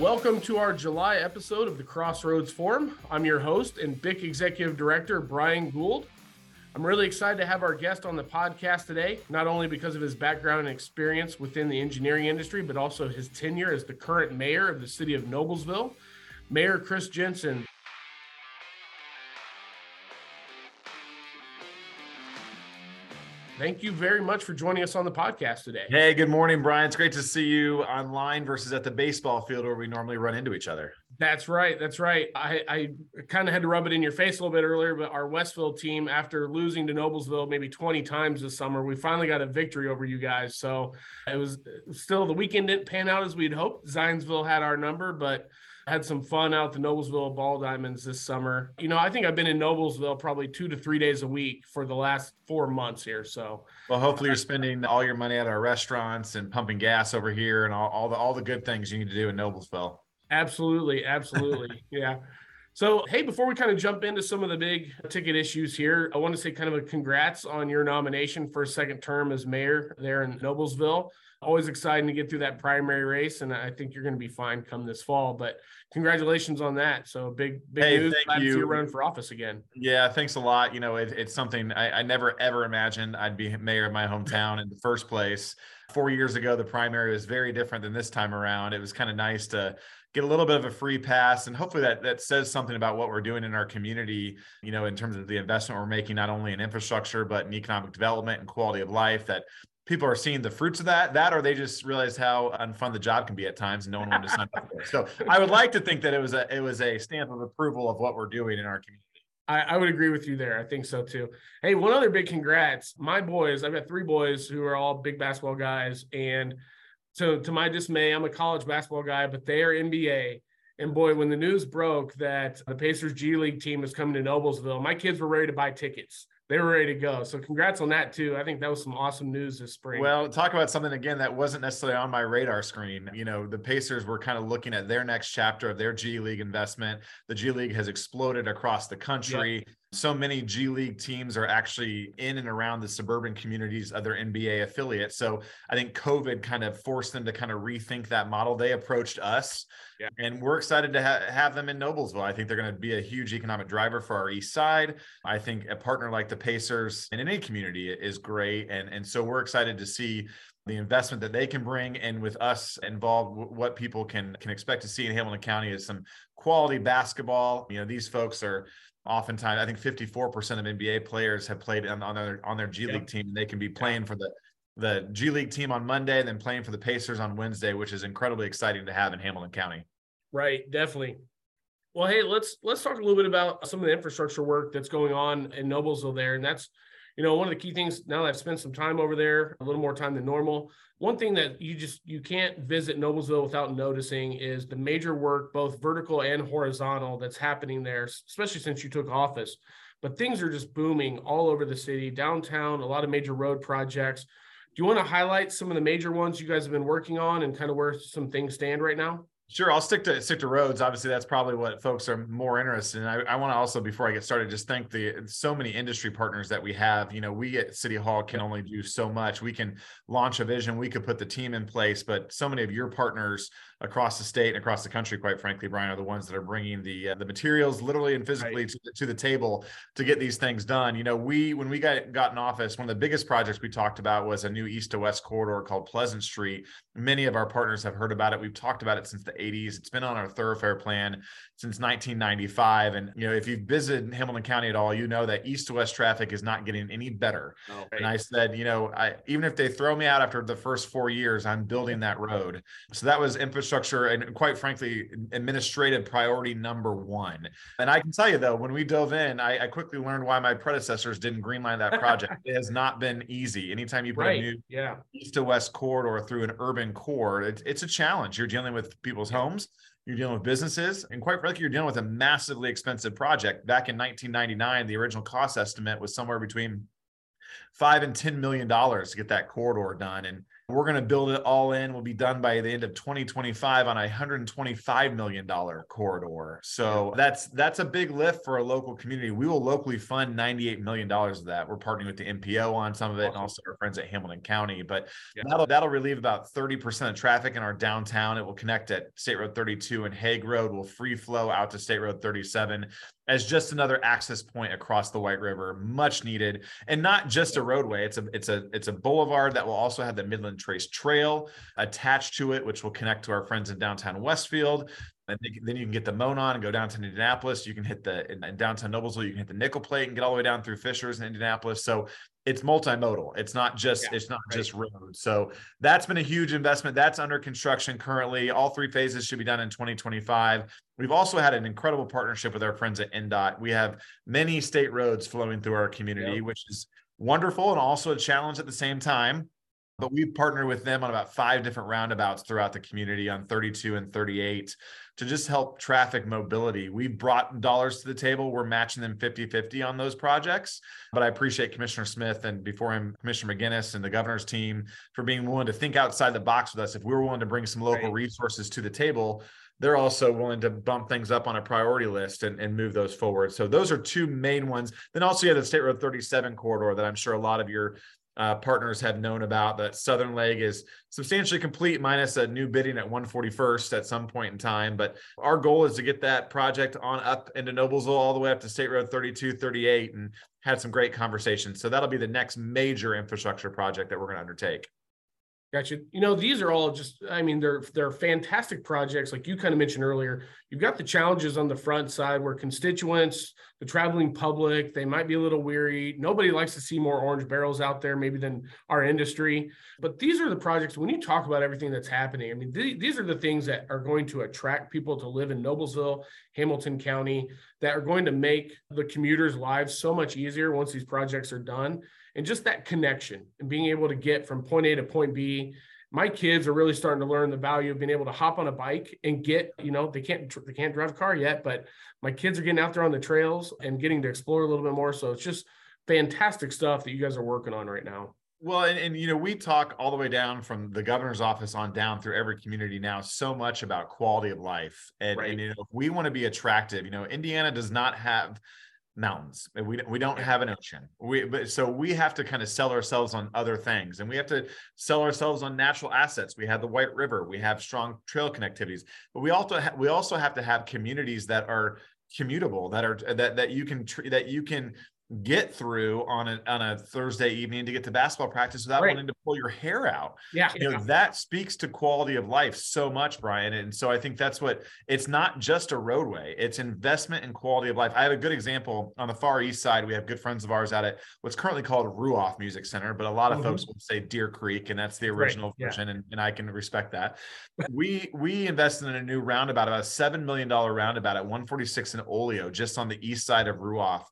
Welcome to our July episode of the Crossroads Forum. I'm your host and BIC Executive Director, Brian Gould. I'm really excited to have our guest on the podcast today, not only because of his background and experience within the engineering industry, but also his tenure as the current mayor of the city of Noblesville. Mayor Chris Jensen Thank you very much for joining us on the podcast today. Hey, good morning, Brian. It's great to see you online versus at the baseball field where we normally run into each other. That's right. That's right. I, I kind of had to rub it in your face a little bit earlier, but our Westville team, after losing to Noblesville maybe 20 times this summer, we finally got a victory over you guys. So it was still the weekend didn't pan out as we'd hoped. Zionsville had our number, but had some fun out the Noblesville Ball Diamonds this summer. You know, I think I've been in Noblesville probably two to three days a week for the last four months here. So, well, hopefully you're spending all your money at our restaurants and pumping gas over here and all, all the all the good things you need to do in Noblesville. Absolutely, absolutely, yeah. So, hey, before we kind of jump into some of the big ticket issues here, I want to say kind of a congrats on your nomination for a second term as mayor there in Noblesville always exciting to get through that primary race, and I think you're going to be fine come this fall. But congratulations on that! So big, big hey, news. Glad you. to see you running for office again. Yeah, thanks a lot. You know, it, it's something I, I never ever imagined I'd be mayor of my hometown in the first place. Four years ago, the primary was very different than this time around. It was kind of nice to get a little bit of a free pass and hopefully that that says something about what we're doing in our community you know in terms of the investment we're making not only in infrastructure but in economic development and quality of life that people are seeing the fruits of that that or they just realize how unfun the job can be at times and no one wanted to sign up for it so i would like to think that it was a it was a stamp of approval of what we're doing in our community I, I would agree with you there. I think so too. Hey, one other big congrats. My boys, I've got three boys who are all big basketball guys. And so to my dismay, I'm a college basketball guy, but they are NBA. And boy, when the news broke that the Pacers G League team is coming to Noblesville, my kids were ready to buy tickets they were ready to go. So congrats on that too. I think that was some awesome news this spring. Well, talk about something again that wasn't necessarily on my radar screen. You know, the Pacers were kind of looking at their next chapter of their G League investment. The G League has exploded across the country. Yeah so many G League teams are actually in and around the suburban communities of their NBA affiliates. So I think COVID kind of forced them to kind of rethink that model. They approached us, yeah. and we're excited to ha- have them in Noblesville. I think they're going to be a huge economic driver for our East Side. I think a partner like the Pacers in any community is great, and and so we're excited to see the investment that they can bring and with us involved what people can can expect to see in hamilton county is some quality basketball you know these folks are oftentimes I think 54% of NBA players have played on, on their on their G League team. And they can be playing for the the G League team on Monday and then playing for the Pacers on Wednesday, which is incredibly exciting to have in Hamilton County. Right, definitely. Well, hey, let's let's talk a little bit about some of the infrastructure work that's going on in Noblesville there, and that's you know one of the key things. Now that I've spent some time over there, a little more time than normal, one thing that you just you can't visit Noblesville without noticing is the major work, both vertical and horizontal, that's happening there, especially since you took office. But things are just booming all over the city, downtown, a lot of major road projects. Do you want to highlight some of the major ones you guys have been working on and kind of where some things stand right now? Sure, I'll stick to stick to roads. Obviously, that's probably what folks are more interested in. I, I want to also, before I get started, just thank the so many industry partners that we have. You know, we at City Hall can only do so much. We can launch a vision, we could put the team in place, but so many of your partners across the state and across the country, quite frankly, Brian, are the ones that are bringing the uh, the materials, literally and physically, right. to, the, to the table to get these things done. You know, we when we got got in office, one of the biggest projects we talked about was a new east to west corridor called Pleasant Street. Many of our partners have heard about it. We've talked about it since the 80s. It's been on our thoroughfare plan since 1995. And you know, if you've visited Hamilton County at all, you know that east to west traffic is not getting any better. Oh, and I said, you know, I, even if they throw me out after the first four years, I'm building that road. So that was infrastructure and quite frankly, administrative priority number one. And I can tell you though, when we dove in, I, I quickly learned why my predecessors didn't greenline that project. it has not been easy. Anytime you put right. a new yeah. east to west corridor through an urban core, it, it's a challenge. You're dealing with people's homes you're dealing with businesses, and quite frankly, you're dealing with a massively expensive project. Back in 1999, the original cost estimate was somewhere between five and ten million dollars to get that corridor done. And we're going to build it all in. We'll be done by the end of 2025 on a 125 million dollar corridor. So that's that's a big lift for a local community. We will locally fund 98 million dollars of that. We're partnering with the MPO on some of it, awesome. and also our friends at Hamilton County. But yeah. that'll that'll relieve about 30 percent of traffic in our downtown. It will connect at State Road 32 and Hague Road. Will free flow out to State Road 37 as just another access point across the White River, much needed, and not just a roadway. It's a it's a it's a boulevard that will also have the Midland Trace Trail attached to it, which will connect to our friends in downtown Westfield. And then you can get the Monon and go down to Indianapolis. You can hit the in, in downtown Noblesville. You can hit the Nickel Plate and get all the way down through Fishers and Indianapolis. So it's multimodal. It's not just yeah, it's not right. just road. So that's been a huge investment. That's under construction currently. All three phases should be done in 2025. We've also had an incredible partnership with our friends at INDOT. We have many state roads flowing through our community, yep. which is wonderful and also a challenge at the same time. But we've partnered with them on about five different roundabouts throughout the community on 32 and 38 to just help traffic mobility. We've brought dollars to the table. We're matching them 50 50 on those projects. But I appreciate Commissioner Smith and before him, Commissioner McGuinness and the governor's team for being willing to think outside the box with us. If we were willing to bring some local right. resources to the table, they're also willing to bump things up on a priority list and, and move those forward. So those are two main ones. Then also you have the State Road 37 corridor that I'm sure a lot of your uh, partners have known about. That southern leg is substantially complete, minus a new bidding at 141st at some point in time. But our goal is to get that project on up into Noblesville all the way up to State Road 32, 38, and had some great conversations. So that'll be the next major infrastructure project that we're going to undertake. Gotcha. You know, these are all just, I mean, they're they're fantastic projects. Like you kind of mentioned earlier, you've got the challenges on the front side where constituents, the traveling public, they might be a little weary. Nobody likes to see more orange barrels out there, maybe than our industry. But these are the projects, when you talk about everything that's happening, I mean, th- these are the things that are going to attract people to live in Noblesville, Hamilton County, that are going to make the commuters' lives so much easier once these projects are done and just that connection and being able to get from point A to point B. My kids are really starting to learn the value of being able to hop on a bike and get, you know, they can't they can't drive a car yet, but my kids are getting out there on the trails and getting to explore a little bit more. So it's just fantastic stuff that you guys are working on right now. Well, and, and, you know, we talk all the way down from the governor's office on down through every community now so much about quality of life. And, right. and you know, if we want to be attractive, you know, Indiana does not have mountains. We we don't have an ocean. We but so we have to kind of sell ourselves on other things, and we have to sell ourselves on natural assets. We have the White River. We have strong trail connectivities, but we also ha- we also have to have communities that are commutable that are that that you can tr- that you can get through on a on a Thursday evening to get to basketball practice without right. wanting to pull your hair out. Yeah. You know, that speaks to quality of life so much, Brian. And so I think that's what it's not just a roadway, it's investment in quality of life. I have a good example on the far east side. We have good friends of ours out at what's currently called Ruoff Music Center, but a lot of mm-hmm. folks will say Deer Creek, and that's the original right. version, yeah. and, and I can respect that. we we invested in a new roundabout, about a seven million dollar roundabout at 146 in Olio, just on the east side of Ruoff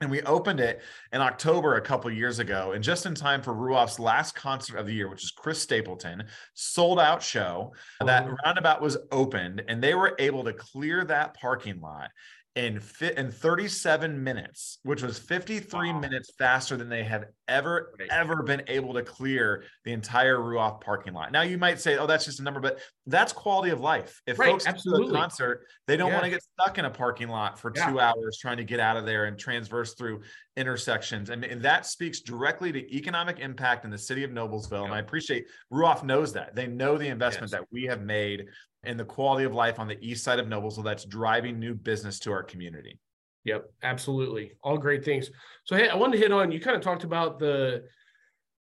and we opened it in October a couple years ago, and just in time for Ruoff's last concert of the year, which is Chris Stapleton, sold out show. That oh. roundabout was opened, and they were able to clear that parking lot in fit in 37 minutes, which was 53 wow. minutes faster than they have ever ever been able to clear the entire Ruoff parking lot. Now you might say, "Oh, that's just a number," but that's quality of life. If right, folks absolutely. to a concert, they don't yeah. want to get stuck in a parking lot for yeah. two hours trying to get out of there and transverse through intersections, and, and that speaks directly to economic impact in the city of Noblesville. Yeah. And I appreciate Ruoff knows that they know the investment yes. that we have made and the quality of life on the east side of Noblesville that's driving new business to our community. Yep, absolutely. All great things. So hey, I wanted to hit on you kind of talked about the,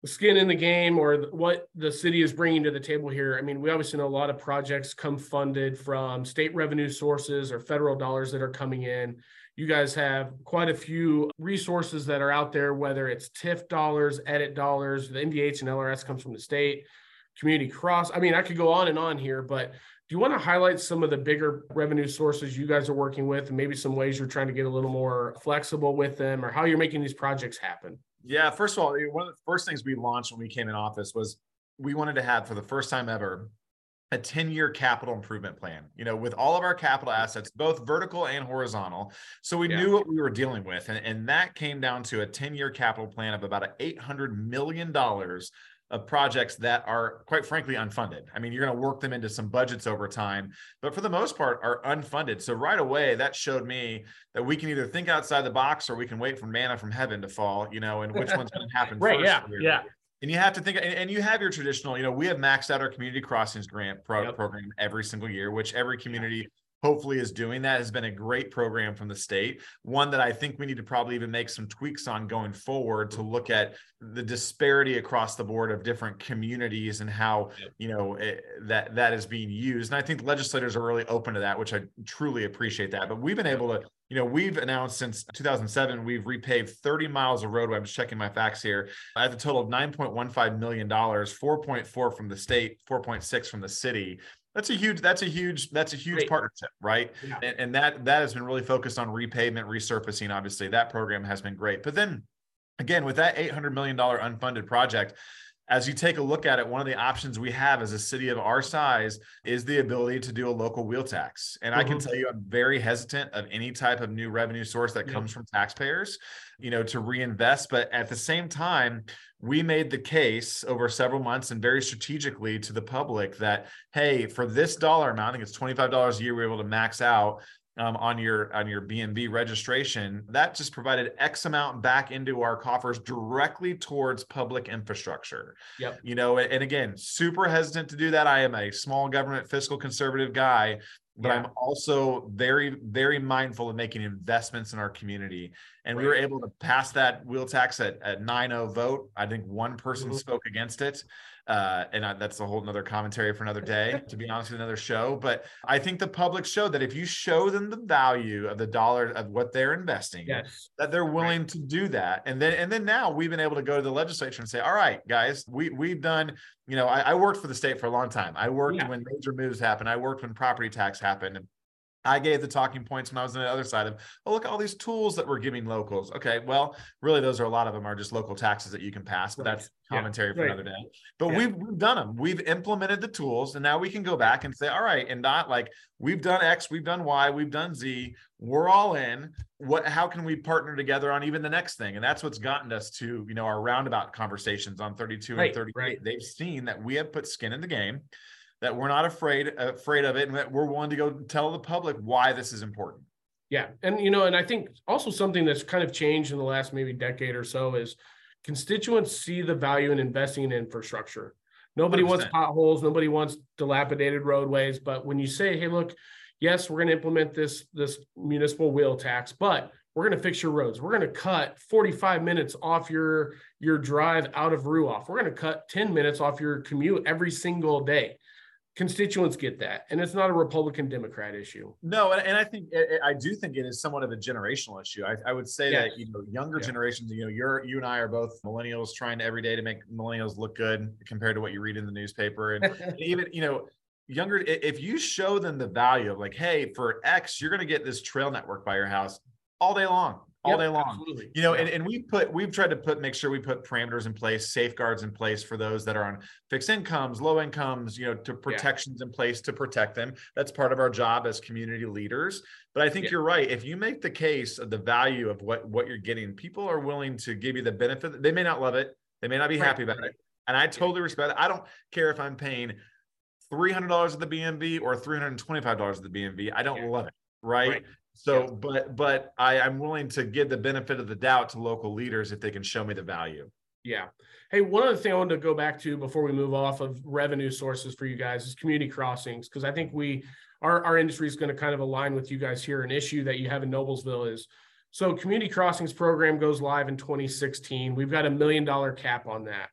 skin in the game or what the city is bringing to the table here. I mean, we obviously know a lot of projects come funded from state revenue sources or federal dollars that are coming in. You guys have quite a few resources that are out there, whether it's TIF dollars, EDIT dollars, the MVH and LRS comes from the state, community cross. I mean, I could go on and on here, but do you want to highlight some of the bigger revenue sources you guys are working with and maybe some ways you're trying to get a little more flexible with them or how you're making these projects happen? Yeah, first of all, one of the first things we launched when we came in office was we wanted to have for the first time ever a 10 year capital improvement plan, you know, with all of our capital assets, both vertical and horizontal. So we yeah. knew what we were dealing with. And, and that came down to a 10 year capital plan of about $800 million of projects that are quite frankly unfunded. I mean, you're going to work them into some budgets over time, but for the most part are unfunded. So right away, that showed me that we can either think outside the box or we can wait for manna from heaven to fall, you know, and which one's going to happen right, first. Yeah. Here. Yeah. And you have to think, and, you have your traditional, you know, we have maxed out our community crossings grant pro- yep. program every single year, which every community hopefully is doing that has been a great program from the state. One that i think we need to probably even make some tweaks on going forward to look at the disparity across the board of different communities and how you know it, eh, that that is being used. And i think legislators are really open to that which i truly appreciate that. But we've been able to you know we've announced since 2007 we've repaved 30 miles of roadway. I'm just checking my facts here. At a total of 9.15 million dollars 4.4 from the state 4.6 from the city that's a huge that's a huge that's a huge Great. partnership right yeah. and, and that that has been really focused on repavement resurfacing obviously that program has been great but then again with that 800 million dollar unfunded project as you take a look at it, one of the options we have as a city of our size is the ability to do a local wheel tax. And mm-hmm. I can mm-hmm. tell you, I'm very hesitant of any type of new revenue source that yeah. comes from taxpayers, you know, to reinvest. But at the same time, we made the case over several months and very strategically to the public that hey for this dollar amount i think it's $25 a year we're able to max out um, on your on your BMV registration, that just provided X amount back into our coffers directly towards public infrastructure. Yep. You know, and again, super hesitant to do that. I am a small government fiscal conservative guy, but yeah. I'm also very, very mindful of making investments in our community. And right. we were able to pass that wheel tax at, at 9-0 vote. I think one person mm-hmm. spoke against it. Uh, and I, that's a whole nother commentary for another day, to be honest with another show. But I think the public showed that if you show them the value of the dollar of what they're investing, yes. that they're willing right. to do that. And then and then now we've been able to go to the legislature and say, all right, guys, we we've done, you know, I, I worked for the state for a long time. I worked yeah. when major moves happened. I worked when property tax happened. And I gave the talking points when I was on the other side of, oh, look at all these tools that we're giving locals. Okay, well, really, those are a lot of them are just local taxes that you can pass, but that's commentary yeah. for right. another day. But yeah. we've, we've done them. We've implemented the tools, and now we can go back and say, all right, and not like we've done X, we've done Y, we've done Z. We're all in. What? How can we partner together on even the next thing? And that's what's gotten us to you know our roundabout conversations on 32 right. and 38. They've seen that we have put skin in the game that we're not afraid afraid of it and that we're willing to go tell the public why this is important yeah and you know and i think also something that's kind of changed in the last maybe decade or so is constituents see the value in investing in infrastructure nobody 100%. wants potholes nobody wants dilapidated roadways but when you say hey look yes we're going to implement this this municipal wheel tax but we're going to fix your roads. We're going to cut 45 minutes off your your drive out of Ruoff. We're going to cut 10 minutes off your commute every single day constituents get that and it's not a republican democrat issue. No and, and i think eh, eh, i do think it is somewhat of a generational issue. I, I would say that you know younger yeah. generations you know you're you and i are both millennials trying every day to make millennials look good compared to what you read in the newspaper. And, and even you know younger if you show them the value of like hey for x you're going to get this trail network by your house all day long all yep, day long. Absolutely. You know, yeah. and, and we put we've tried to put make sure we put parameters in place, safeguards in place for those that are on fixed incomes, low incomes, you know, to protections yeah. in place to protect them. That's part of our job as community leaders. But I think yeah. you're right. If you make the case of the value of what what you're getting, people are willing to give you the benefit. They may not love it, they may not be right. happy about it. And I totally respect it. I don't care if I'm paying $300 at the BMV or $325 at the BMV. I don't love it. right. right so, but but I, I'm willing to give the benefit of the doubt to local leaders if they can show me the value. Yeah. Hey, one other thing I wanted to go back to before we move off of revenue sources for you guys is community crossings because I think we our our industry is going to kind of align with you guys here. An issue that you have in Noblesville is so community crossings program goes live in 2016. We've got a million dollar cap on that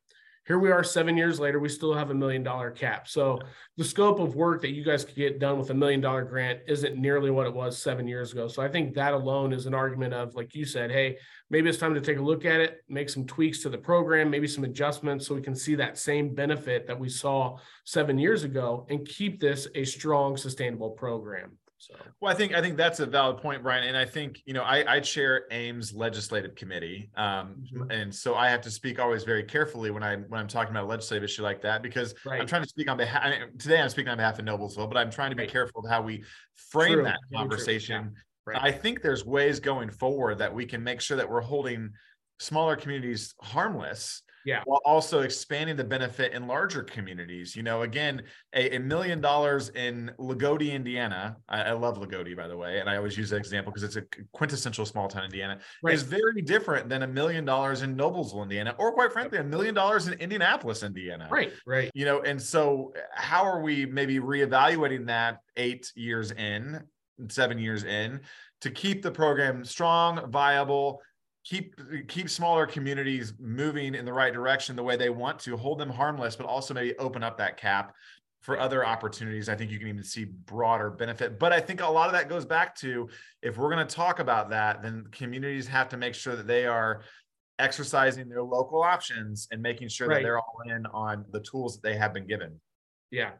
here we are seven years later we still have a million dollar cap. So the scope of work that you guys could get done with a million dollar grant isn't nearly what it was seven years ago. So i think that alone is an argument of like you said hey maybe it's time to take a look at it make some tweaks to the program maybe some adjustments so we can see that same benefit that we saw seven years ago and keep this a strong sustainable program So, well, I think I think that's a valid point, Brian. And I think you know I, I chair AIM's Legislative Committee, um, mm-hmm. and so I have to speak always very carefully when I when I'm talking about a legislative issue like that because right. I'm trying to speak on behalf. I mean, today I'm speaking on behalf of Noblesville, but I'm trying to be right. careful of how we frame True. that conversation. Yeah. Right. I think there's ways going forward that we can make sure that we're holding smaller communities harmless yeah. while also expanding the benefit in larger communities. You know again a, a million dollars in lagodi indiana I, I, love lagodi by the way and i always use that example because it's a quintessential small town indiana right. is very different than a million dollars in noblesville indiana or quite frankly a million dollars in indianapolis indiana. Right right. You know and so how are we maybe reevaluating that eight years in seven years in to keep the program strong viable keep keep smaller communities moving in the right direction the way they want to hold them harmless but also maybe open up that cap for other opportunities. I think you can even see broader benefit. But i think a lot of that goes back to if we're going to talk about that then communities have to make sure that they are exercising their local options and making sure right. that they're all in on the tools that they have been given. Yeah.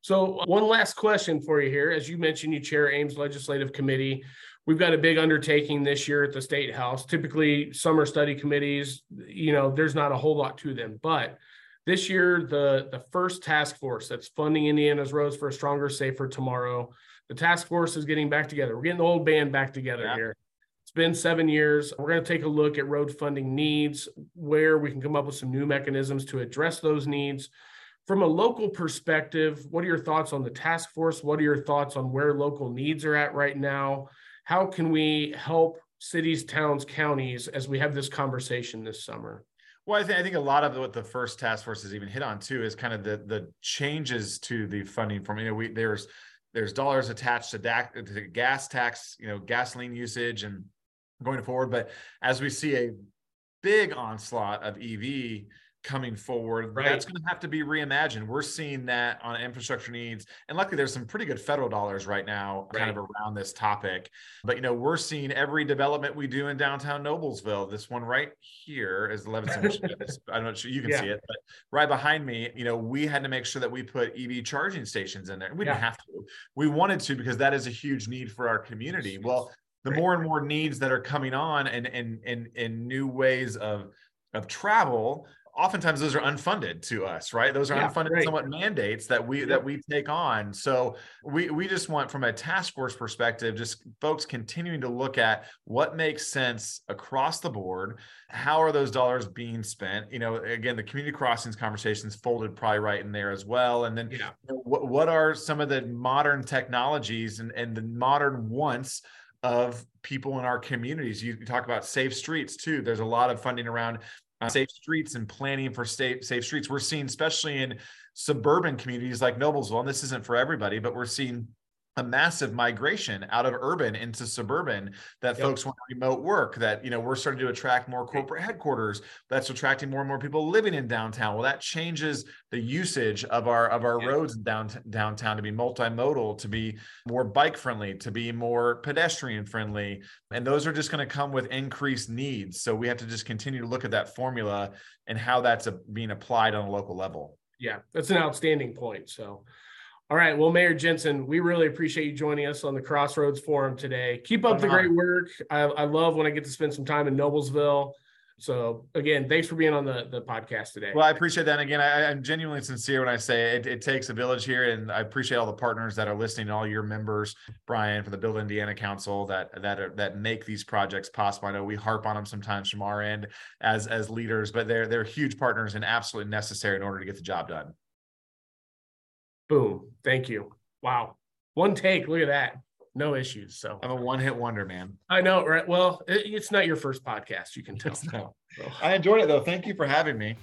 So uh, one last question for you here. As you mentioned you chair AIM's legislative committee we've got a big undertaking this year at the state house. Typically summer study committees you know there's not a whole lot to them. But this year the the first task force that's funding indiana's roads for a stronger safer tomorrow the task force is getting back together. We're getting the old band back together yeah. here. It's been seven years. We're going to take a look at road funding needs where we can come up with some new mechanisms to address those needs. From a local perspective what are your thoughts on the task force? What are your thoughts on where local needs are at right now how can we help cities, towns, counties as we have this conversation this summer? Well, I think I think a lot of what the first task force has even hit on too is kind of the the changes to the funding from you know we there's there's dollars attached to, DAC, to gas tax, you know, gasoline usage and going forward. But as we see a big onslaught of EV coming forward. Right. That's going to have to be reimagined. We're seeing that on infrastructure needs. And luckily there's some pretty good federal dollars right now right. kind of around this topic. But you know, we're seeing every development we do in downtown Noblesville. This one right here is Levinson. I'm not sure you can yeah. see it, but right behind me, you know, we had to make sure that we put EV charging stations in there. We yeah. didn't have to. We wanted to because that is a huge need for our community. Well, the more and more needs that are coming on and and and, and new ways of of travel oftentimes those are unfunded to us right those are yeah, unfunded right. somewhat mandates that we that we take on so we we just want from a task force perspective just folks continuing to look at what makes sense across the board how are those dollars being spent you know again the community crossings conversations folded probably right in there as well and then yeah. what, what are some of the modern technologies and, and the modern wants of people in our communities. You talk about safe streets too. There's a lot of funding around safe streets and planning for safe safe streets. We're seeing, especially in suburban communities like Noblesville, and this isn't for everybody, but we're seeing a massive migration out of urban into suburban that yep. folks want remote work that you know we're starting to attract more corporate headquarters that's attracting more and more people living in downtown. Well that changes the usage of our of our yep. roads downtown downtown to be multimodal to be more bike friendly to be more pedestrian friendly and those are just going to come with increased needs. So we have to just continue to look at that formula and how that's a, being applied on a local level. Yeah that's an outstanding point. So all right. Well, Mayor Jensen, we really appreciate you joining us on the Crossroads Forum today. Keep up the great work. I, I love when I get to spend some time in Noblesville. So again, thanks for being on the, the podcast today. Well, I appreciate that. And again, I, am genuinely sincere when I say it, it, takes a village here, and I appreciate all the partners that are listening, all your members, Brian, for the Build Indiana Council that that are, that make these projects possible. I know we harp on them sometimes from our end as as leaders, but they're they're huge partners and absolutely necessary in order to get the job done. Boom. Thank you. Wow. One take. Look at that. No issues. So I'm a one hit wonder, man. I know, right? Well, it, it's not your first podcast. You can tell. I enjoyed it though. Thank you for having me.